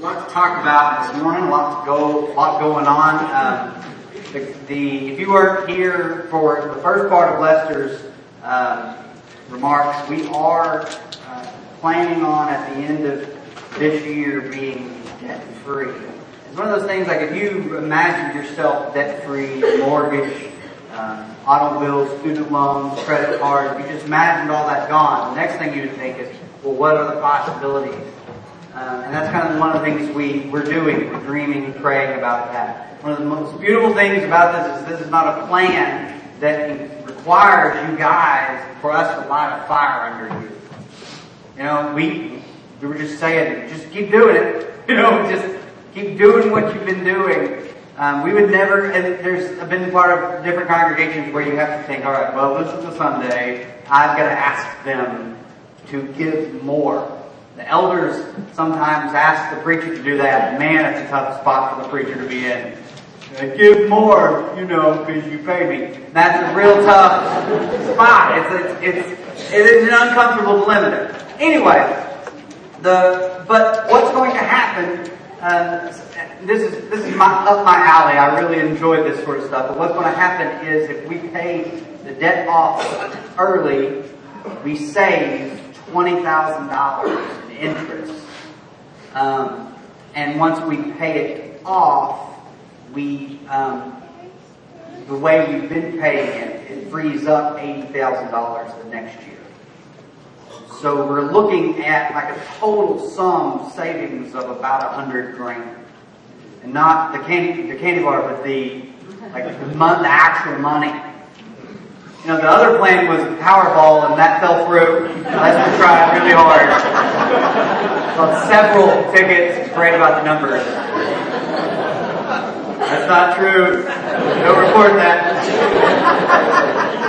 a lot to talk about this morning. A lot to go, a lot going on. Um, the, the, if you weren't here for the first part of Lester's uh, remarks, we are uh, planning on at the end of this year being debt free. It's one of those things like if you imagine yourself debt free, mortgage, uh, automobiles, student loans, credit cards, if you just imagined all that gone, the next thing you would think is, well, what are the possibilities? Uh, and that's kind of one of the things we, we're doing. We're dreaming, praying about that. One of the most beautiful things about this is this is not a plan that requires you guys for us to light a fire under you. You know, we, we were just saying, just keep doing it. You know, just keep doing what you've been doing. Um, we would never, and there's been part of different congregations where you have to think, all right, well, this is a Sunday. I've got to ask them to give more. The elders sometimes ask the preacher to do that. Man, it's a tough spot for the preacher to be in. Give more, you know, because you pay me. That's a real tough spot. It's, it's, it's, it is an uncomfortable limiter. Anyway, the, but what's going to happen, uh, this is, this is my, up my alley. I really enjoy this sort of stuff. But what's going to happen is if we pay the debt off early, we save $20,000 in interest. Um, and once we pay it off, we, um, the way we've been paying it, it frees up $80,000 the next year. So we're looking at like a total sum savings of about a hundred grand. And not the candy, the candy bar, but the, like the, mon- the actual money. You know, the other plan was Powerball and that fell through. Lester tried really hard. Well, several tickets, prayed about the numbers. That's not true. Don't report that.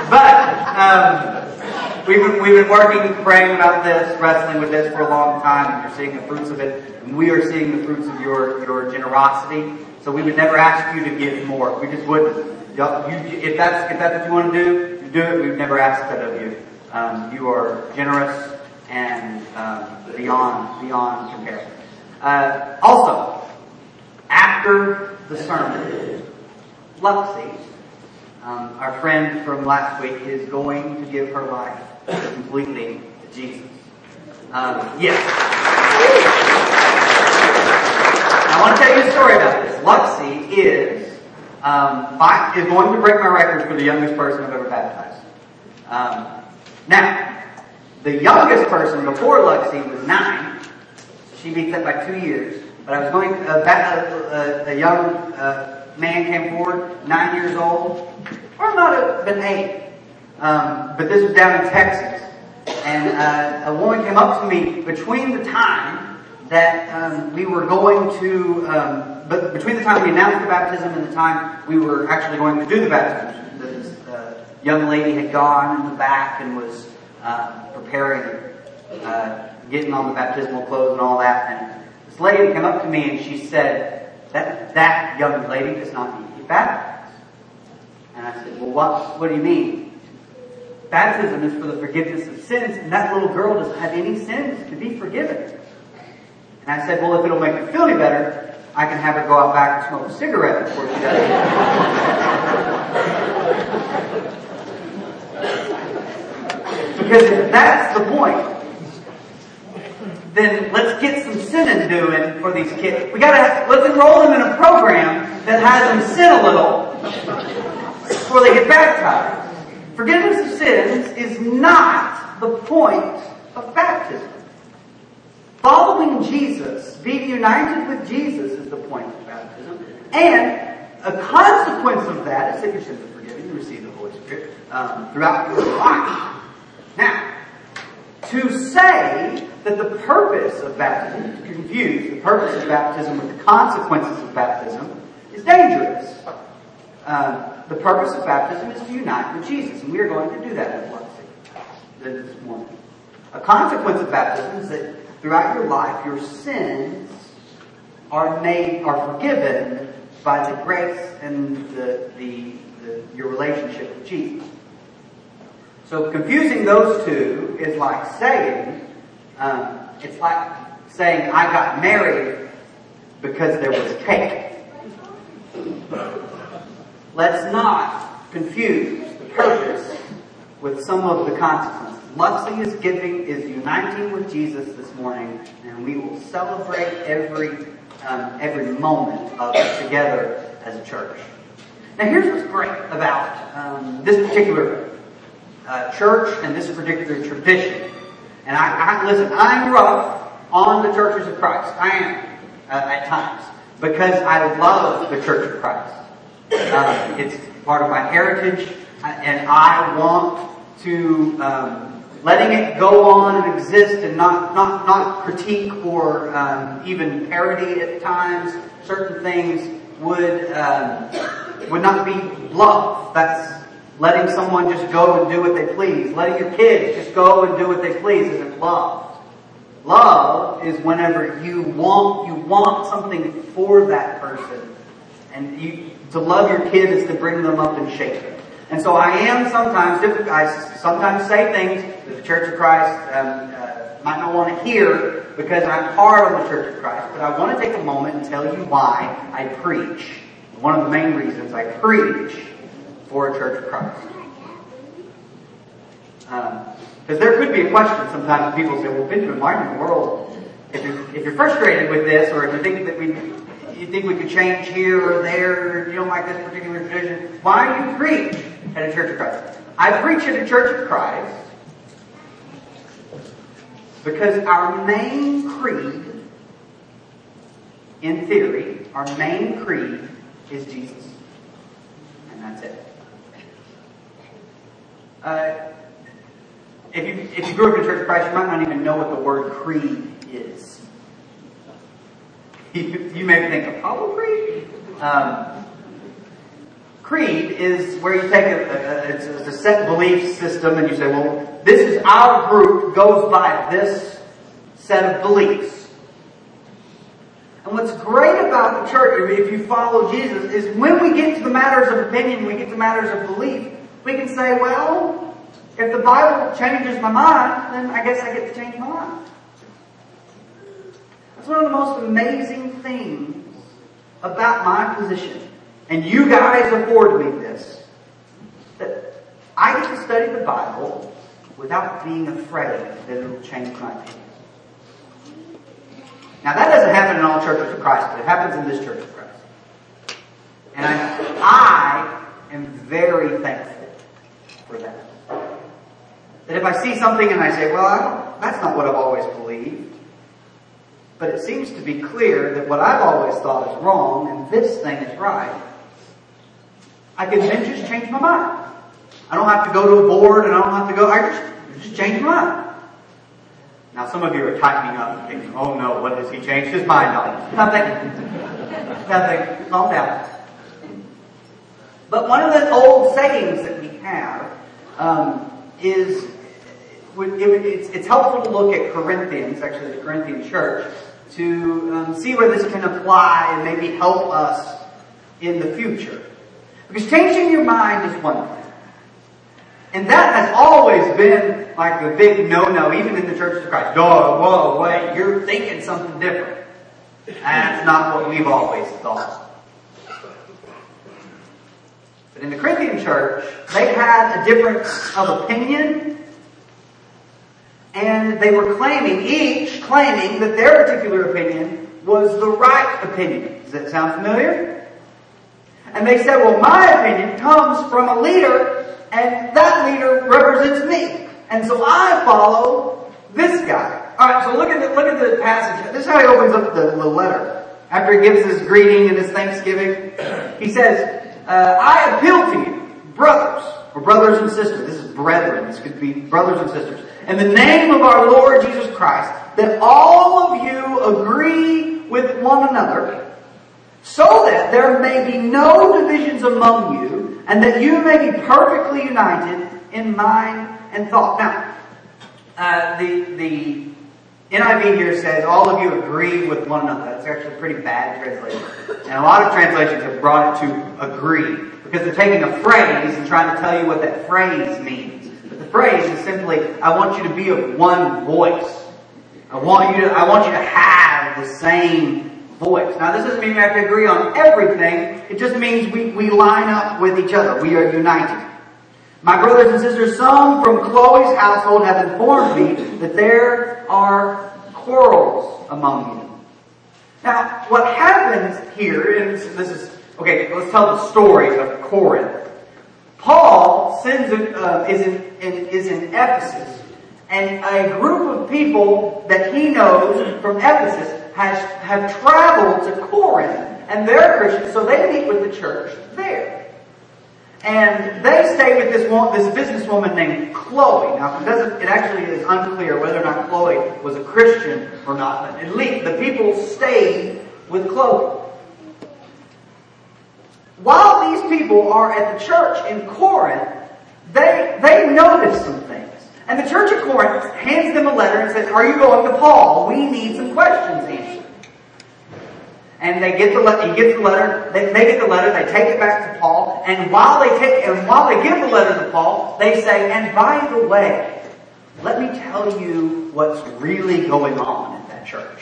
But, um, we've been, we've been working, praying about this, wrestling with this for a long time, and you're seeing the fruits of it. And we are seeing the fruits of your, your generosity. So we would never ask you to give more. We just wouldn't. You, if that's, if that's what you want to do, do it. We've never asked that of you. Um, you are generous and um, beyond beyond compare. Uh, also, after the sermon, Luxie, um, our friend from last week, is going to give her life completely to Jesus. Um, yes. I want to tell you a story about this. Luxie is um, by, is going to break my record for the youngest person I've ever baptized. Um, now, the youngest person before Luxie was nine. She beats that by two years. But I was going, uh, back, uh, a young uh, man came forward, nine years old, or might have been eight. Um, but this was down in Texas. And uh, a woman came up to me between the time that um, we were going to um, but between the time we announced the baptism and the time we were actually going to do the baptism, the young lady had gone in the back and was uh, preparing, uh, getting on the baptismal clothes and all that. And this lady came up to me and she said, "That that young lady does not need to be baptized." And I said, "Well, what what do you mean?" Baptism is for the forgiveness of sins, and that little girl doesn't have any sins to be forgiven. And I said, well, if it'll make you feel any better, I can have her go out back and smoke a cigarette before she does because if that's the point, then let's get some sinning doing for these kids. We gotta, let's enroll them in a program that has them sin a little before they get baptized. Forgiveness of sins is not the point of baptism. Following Jesus, being united with Jesus is the point of baptism. And a consequence of that is that your sins are forgiven, you receive the Holy Spirit um, throughout your life. Now, to say that the purpose of baptism, to confuse the purpose of baptism with the consequences of baptism, is dangerous. Um, the purpose of baptism is to unite with Jesus, and we are going to do that with Lexi this morning. A consequence of baptism is that throughout your life, your sins are made, are forgiven by the grace and the, the, the your relationship with Jesus. So confusing those two is like saying, um, it's like saying I got married because there was cake. Let's not confuse the purpose with some of the consequences. Luxing is giving, is uniting with Jesus this morning, and we will celebrate every um, every moment of it together as a church. Now, here's what's great about um, this particular uh, church and this particular tradition. And I, I listen. I'm rough on the churches of Christ. I am uh, at times because I love the Church of Christ. Uh, it's part of my heritage, and I want to um, letting it go on and exist and not not not critique or um, even parody at times certain things would um, would not be love. That's letting someone just go and do what they please. Letting your kids just go and do what they please isn't love. Love is whenever you want you want something for that person, and you to love your kid is to bring them up and shape them. And so I am sometimes difficult. I sometimes say things that the Church of Christ um, uh, might not want to hear because I'm part of the Church of Christ. But I want to take a moment and tell you why I preach. One of the main reasons I preach for a Church of Christ. Um, because there could be a question sometimes people say, well, Benjamin, why in the world, if you're, if you're frustrated with this, or if you think that we, you think we could change here or there, you don't like this particular tradition, why do you preach at a Church of Christ? I preach at a Church of Christ because our main creed, in theory, our main creed is Jesus. And that's it. Uh, if you, if you grew up in a Church of Christ, you might not even know what the word creed is. You, may think Apollo Creed? Um, creed is where you take a, a, it's a set belief system and you say, well, this is our group goes by this set of beliefs. And what's great about the church, if you follow Jesus, is when we get to the matters of opinion, we get to matters of belief, we can say, well, if the Bible changes my mind, then I guess I get to change my mind. That's one of the most amazing things about my position. And you guys afford me this. That I get to study the Bible without being afraid that it will change my opinion. Now that doesn't happen in all churches of Christ, but it happens in this church of Christ. And I, I am very thankful for that. That if I see something and I say, well, that's not what I've always believed, but it seems to be clear that what I've always thought is wrong and this thing is right, I can then just change my mind. I don't have to go to a board and I don't have to go, I just, just change my mind. Now some of you are tightening up and thinking, oh no, what has he changed his mind on? Nothing. Nothing. Calm down. But one of the old sayings that we have um, is it's, it's, helpful to look at Corinthians, actually the Corinthian church, to um, see where this can apply and maybe help us in the future. Because changing your mind is one thing. And that has always been like the big no-no, even in the Church of Christ. Oh, whoa, wait, you're thinking something different. That's not what we've always thought. But in the Corinthian church, they had a difference of opinion and they were claiming, each claiming that their particular opinion was the right opinion. Does that sound familiar? And they said, well, my opinion comes from a leader, and that leader represents me. And so I follow this guy. Alright, so look at the, look at the passage. This is how he opens up the, the letter. After he gives his greeting and his thanksgiving, he says, uh, I appeal to you, brothers, or brothers and sisters. This is brethren. This could be brothers and sisters in the name of our Lord Jesus Christ, that all of you agree with one another, so that there may be no divisions among you, and that you may be perfectly united in mind and thought. Now, uh, the the NIV here says all of you agree with one another. That's actually a pretty bad translation, and a lot of translations have brought it to agree because they're taking a phrase and trying to tell you what that phrase means phrase is simply, I want you to be of one voice. I want you to, I want you to have the same voice. Now this doesn't mean we have to agree on everything. It just means we, we line up with each other. We are united. My brothers and sisters, some from Chloe's household have informed me that there are quarrels among you. Now, what happens here, and this is, okay, let's tell the story of Corinth. Paul sends, uh, is, in, in, is in Ephesus, and a group of people that he knows from Ephesus has, have traveled to Corinth, and they're Christians, so they meet with the church there. And they stay with this one, this businesswoman named Chloe. Now, it doesn't, it actually is unclear whether or not Chloe was a Christian or not, but at least the people stayed with Chloe. While these people are at the church in Corinth, they, they notice some things. And the church of Corinth hands them a letter and says, are you going to Paul? We need some questions answered. And they get the letter, he gets the letter, they, they get the letter, they take it back to Paul, and while they take, and while they give the letter to Paul, they say, and by the way, let me tell you what's really going on in that church.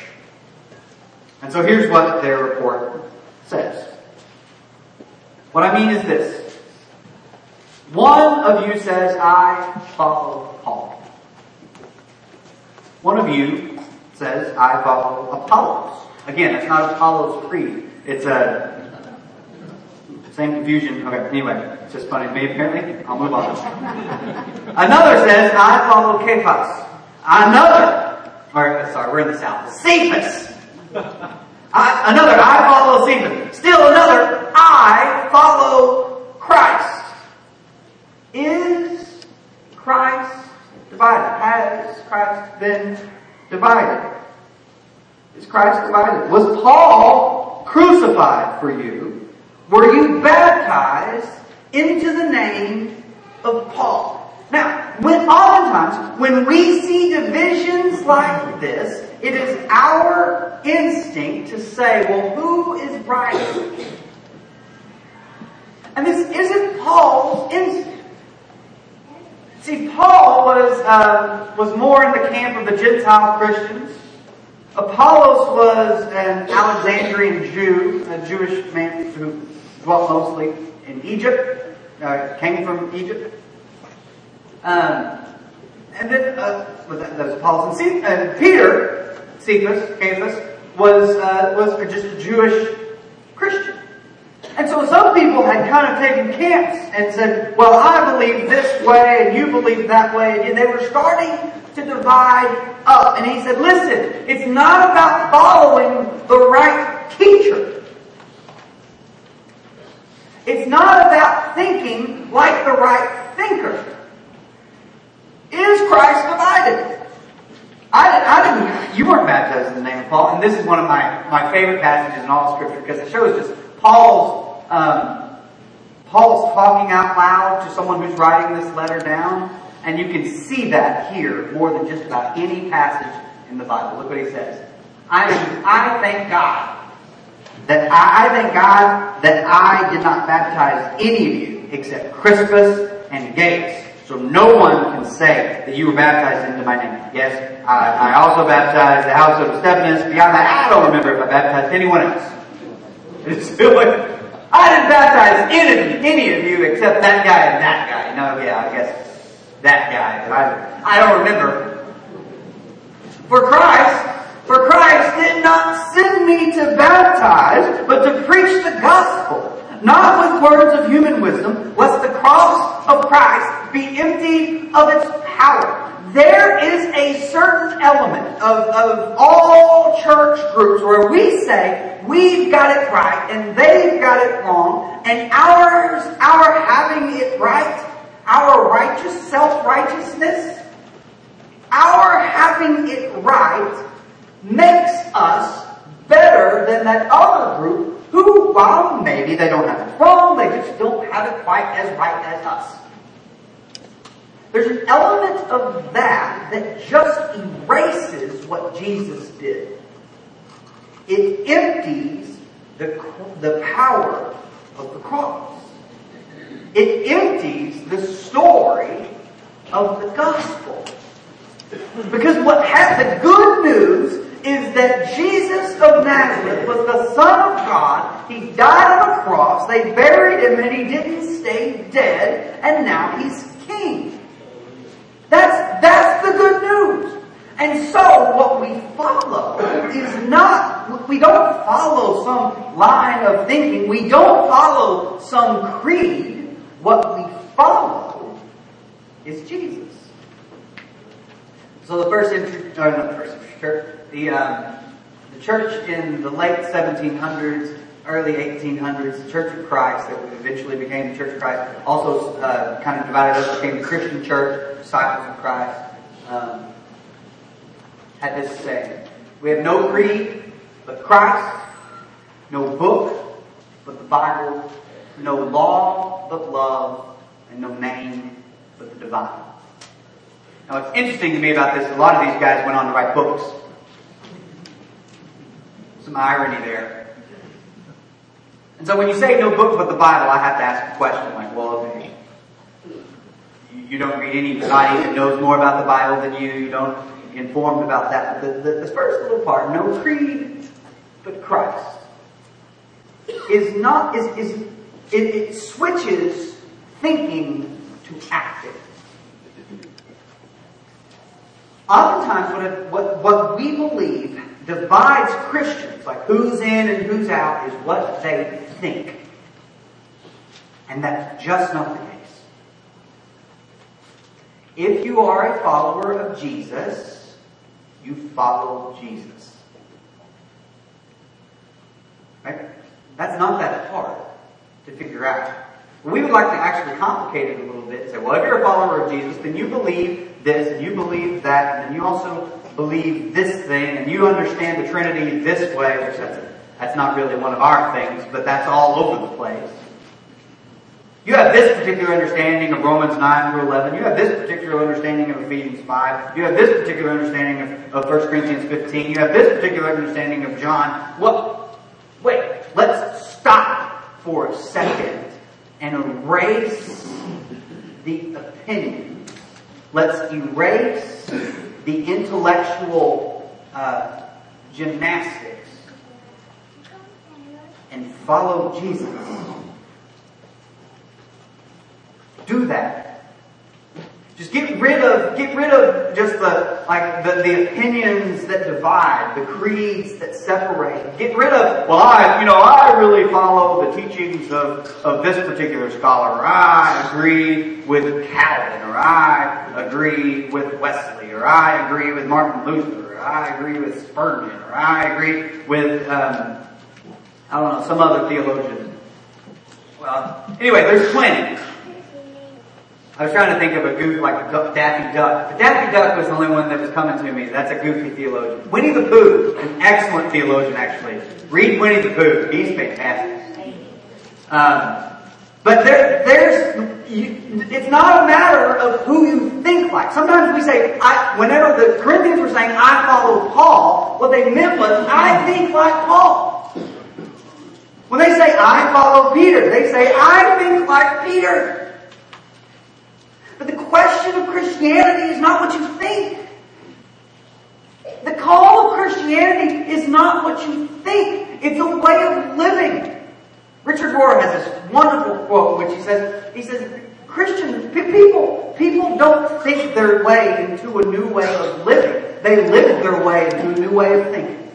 And so here's what their report says. What I mean is this. One of you says, I follow Paul. One of you says, I follow Apollos. Again, it's not Apollo's creed. It's a same confusion. Okay, anyway, it's just funny to me apparently. I'll move on. Another says, I follow Cephas. Another, or sorry, we're in the south. Cephas. I, another, I follow Cephas. Still another, I follow Christ. Is Christ divided? Has Christ been divided? Is Christ divided? Was Paul crucified for you? Were you baptized into the name of Paul? Now, when oftentimes, when we see divisions like this, it is our instinct to say, well, who is right? And this isn't Paul's instinct. See, Paul was, uh, was more in the camp of the Gentile Christians. Apollos was an Alexandrian Jew, a Jewish man who dwelt mostly in Egypt, uh, came from Egypt. Um, and then, uh, that, that was Apollos. And, and Peter, Cephas, Cephas, was, uh, was just a Jewish Christian. And so some people had kind of taken camps and said, well, I believe this way and you believe that way. And they were starting to divide up. And he said, listen, it's not about following the right teacher. It's not about thinking like the right thinker. Is Christ divided? I, I didn't, you weren't baptized in the name of Paul, and this is one of my, my favorite passages in all scripture because it shows just Paul's, um, Paul's talking out loud to someone who's writing this letter down, and you can see that here more than just about any passage in the Bible. Look what he says. I, I thank God that I, I thank God that I did not baptize any of you except Crispus and Gaius. So no one can say that you were baptized into my name. Yes, I, I also baptized the house of Stephanas. Beyond that, I don't remember if I baptized anyone else. It's still like, I didn't baptize any of you, any of you except that guy and that guy. No, yeah, I guess that guy, but I, I don't remember. For Christ, for Christ did not send me to baptize, but to preach the gospel, not with words of human wisdom, lest the cross of Christ be emptied of its power. There is a certain element of, of all church groups where we say we've got it right and they've got it wrong, and ours, our having it right our righteous self-righteousness, our having it right makes us better than that other group who, while maybe they don't have it wrong, they just don't have it quite as right as us. There's an element of that that just erases what Jesus did. It empties the, the power of the cross. It empties the story of the gospel. Because what has the good news is that Jesus of Nazareth was the Son of God. He died on a cross. They buried him and he didn't stay dead. And now he's. That's, the good news. And so what we follow is not, we don't follow some line of thinking. We don't follow some creed. What we follow is Jesus. So the first, or not the first church, the, um, the church in the late 1700s, early 1800s, the Church of Christ, that eventually became the Church of Christ, also uh, kind of divided up, became the Christian Church, Disciples of Christ. Um, had this saying. We have no creed but Christ, no book but the Bible, no law but love, and no name but the divine. Now what's interesting to me about this, a lot of these guys went on to write books. Some irony there. And so when you say no book but the Bible, I have to ask a question like, well, okay, you don't read anybody that knows more about the Bible than you, you don't informed about that. But the, the, the first little part, no creed but Christ, is not, is, is it, it switches thinking to acting. Oftentimes what, what, what we believe divides Christians, like who's in and who's out, is what they think. And that's just not the case. If you are a follower of Jesus, you follow Jesus. Right? That's not that hard to figure out. We would like to actually complicate it a little bit and say, well, if you're a follower of Jesus, then you believe this, and you believe that, and then you also believe this thing, and you understand the Trinity this way, which that's, that's not really one of our things, but that's all over the place. You have this particular understanding of Romans 9 through 11. You have this particular understanding of Ephesians 5. You have this particular understanding of, of 1 Corinthians 15. You have this particular understanding of John. Well, wait, let's stop for a second and erase the opinion. Let's erase the intellectual uh, gymnastics and follow Jesus do that. Just get rid of, get rid of just the, like, the, the opinions that divide, the creeds that separate. Get rid of, well, I, you know, I really follow the teachings of, of this particular scholar, or I agree with Calvin, or I agree with Wesley, or I agree with Martin Luther, or I agree with Spurgeon, or I agree with, um, I don't know, some other theologian. Well, anyway, there's plenty. I was trying to think of a goof like a Daffy Duck. But Daffy Duck was the only one that was coming to me. That's a goofy theologian. Winnie the Pooh, an excellent theologian actually. Read Winnie the Pooh. He's fantastic. Um, but there, there's, you, it's not a matter of who you think like. Sometimes we say, I, whenever the Corinthians were saying, I follow Paul, what they meant was, I think like Paul. When they say, I follow Peter, they say, I think like Peter. But the question of Christianity is not what you think. The call of Christianity is not what you think. It's a way of living. Richard Rohr has this wonderful quote which he says, he says, Christian people, people don't think their way into a new way of living. They live their way into a new way of thinking.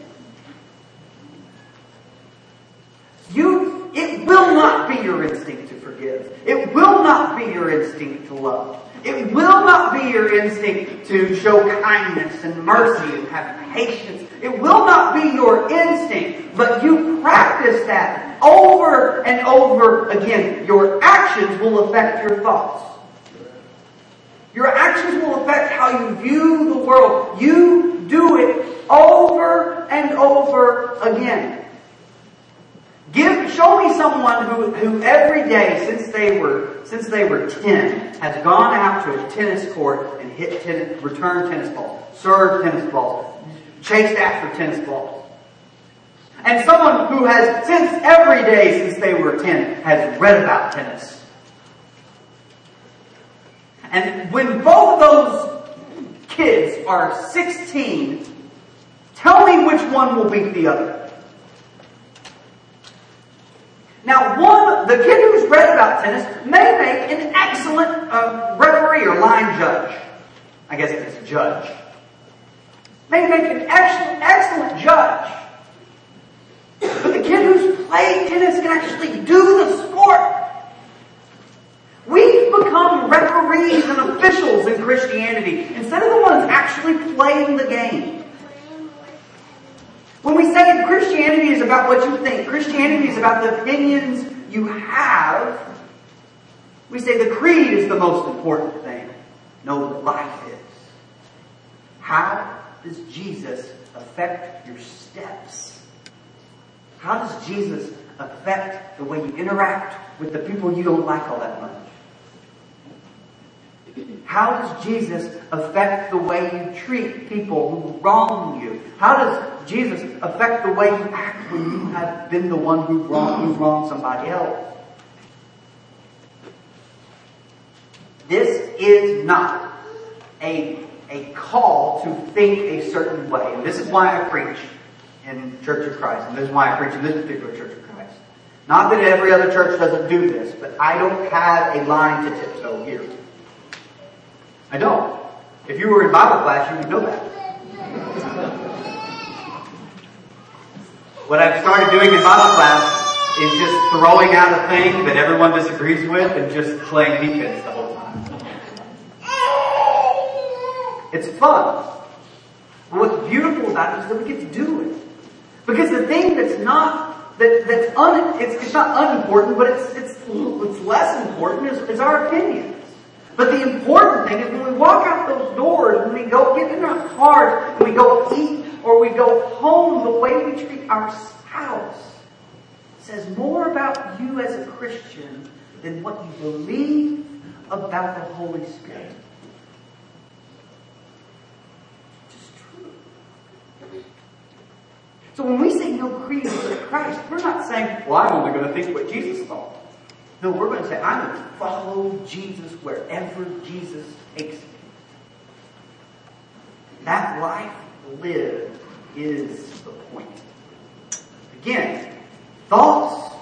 You, it will not be your instinct to forgive. It will not be your instinct to love. It will not be your instinct to show kindness and mercy and have patience. It will not be your instinct, but you practice that over and over again. Your actions will affect your thoughts. Your actions will affect how you view the world. You do it over and over again. Give, show me someone who, who every day since they were, since they were 10 has gone out to a tennis court and hit tennis, return tennis balls, served tennis balls, chased after tennis balls. And someone who has, since every day since they were 10, has read about tennis. And when both those kids are 16, Tell me which one will beat the other. Now, one, the kid who's may make an excellent uh, referee or line judge. I guess it's judge. May make an excellent, excellent judge. But the kid who's playing tennis can actually do the sport. We've become referees and officials in Christianity instead of the ones actually playing the game. When we say Christianity is about what you think, Christianity is about the opinions you have, we say the creed is the most important thing. No, life is. How does Jesus affect your steps? How does Jesus affect the way you interact with the people you don't like all that much? How does Jesus affect the way you treat people who wrong you? How does Jesus affect the way you act when you have been the one who wronged, who wronged somebody else? This is not a, a call to think a certain way. And this is why I preach in Church of Christ. And this is why I preach in this particular Church of Christ. Not that every other church doesn't do this, but I don't have a line to tiptoe here. I don't. If you were in Bible class, you would know that. What I've started doing in Bible class is just throwing out a thing that everyone disagrees with and just playing defense the whole time. It's fun. But what's beautiful about it is that we get to do it. Because the thing that's not, that, that's un, it's, it's not unimportant, but it's, it's, it's less important is, is our opinion. But the important thing is when we walk out those doors, when we go get in our cars, when we go eat or we go home, the way we treat our spouse says more about you as a Christian than what you believe about the Holy Spirit. Just true. So when we say no creed but Christ, we're not saying, well, I'm only going to think what Jesus thought. No, we're going to say, I'm going to follow Jesus wherever Jesus takes me. That life lived is the point. Again, thoughts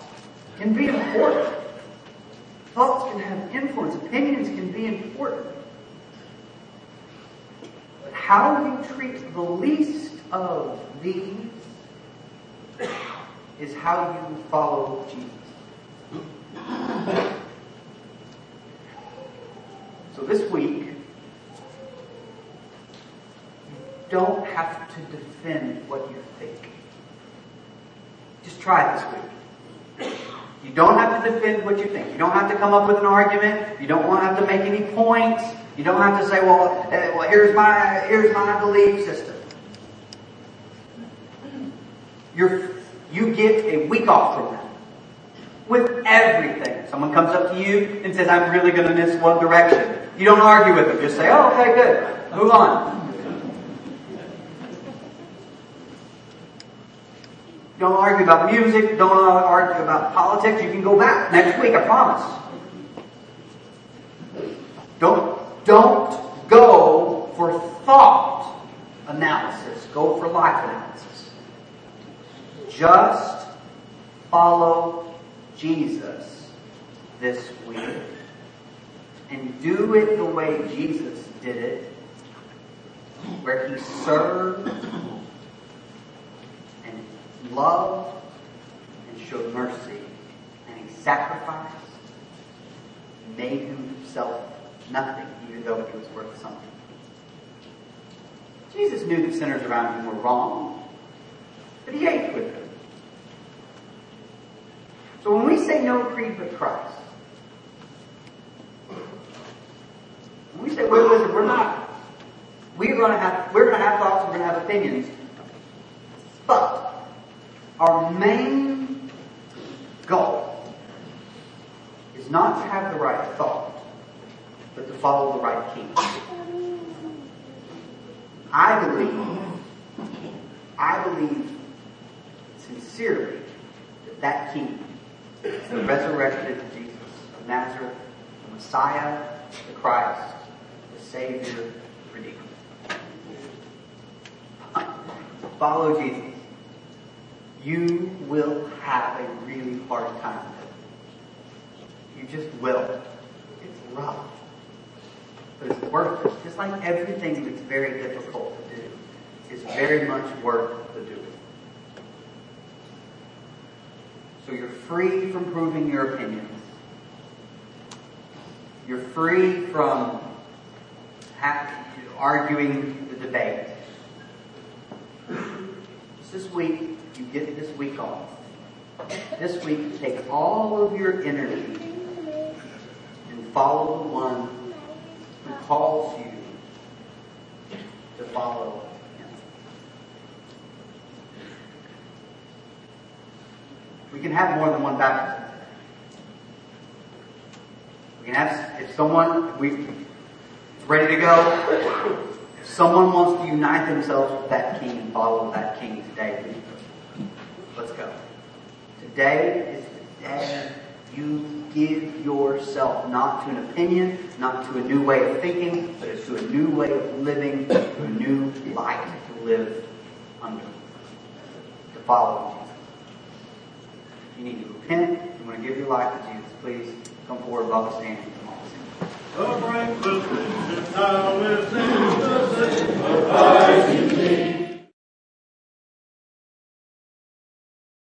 can be important. Thoughts can have influence. Opinions can be important. But how you treat the least of these is how you follow Jesus. So this week, you don't have to defend what you think. Just try this week. You don't have to defend what you think. You don't have to come up with an argument. You don't want to have to make any points. You don't have to say, well, uh, well here's my, here's my belief system. You're, you get a week off from that with everything. Someone comes up to you and says, I'm really going to miss one direction. You don't argue with them. Just say, oh, okay, good. Move on. Don't argue about music. Don't argue about politics. You can go back next week, I promise. Don't, don't go for thought analysis. Go for life analysis. Just follow Jesus this week and do it the way Jesus did it, where he served and loved and showed mercy and he sacrificed, made himself nothing even though he was worth something. Jesus knew that sinners around him were wrong, but he ate with them. We say no creed but Christ, we say, wait, listen, we're not, we're gonna have, we're gonna have thoughts, we're gonna have opinions, but our main goal is not to have the right thought, but to follow the right king. I believe, I believe sincerely that that king the resurrected Jesus of Nazareth, the Messiah, the Christ, the Savior, the Redeemer. follow Jesus, you will have a really hard time. You just will. It's rough. But it's worth it. Just like everything that's very difficult to do is very much worth the doing. So you're free from proving your opinions. You're free from arguing the debate. This week, you get this week off. This week, take all of your energy and follow the one who calls you to follow We can have more than one baptism. We can have, if someone, we, ready to go. If someone wants to unite themselves with that king and follow that king today, let's go. Today is the day you give yourself not to an opinion, not to a new way of thinking, but to a new way of living, to a new life to live under, to follow. You need to repent. You want to give your life to Jesus. Please come forward while we're stand.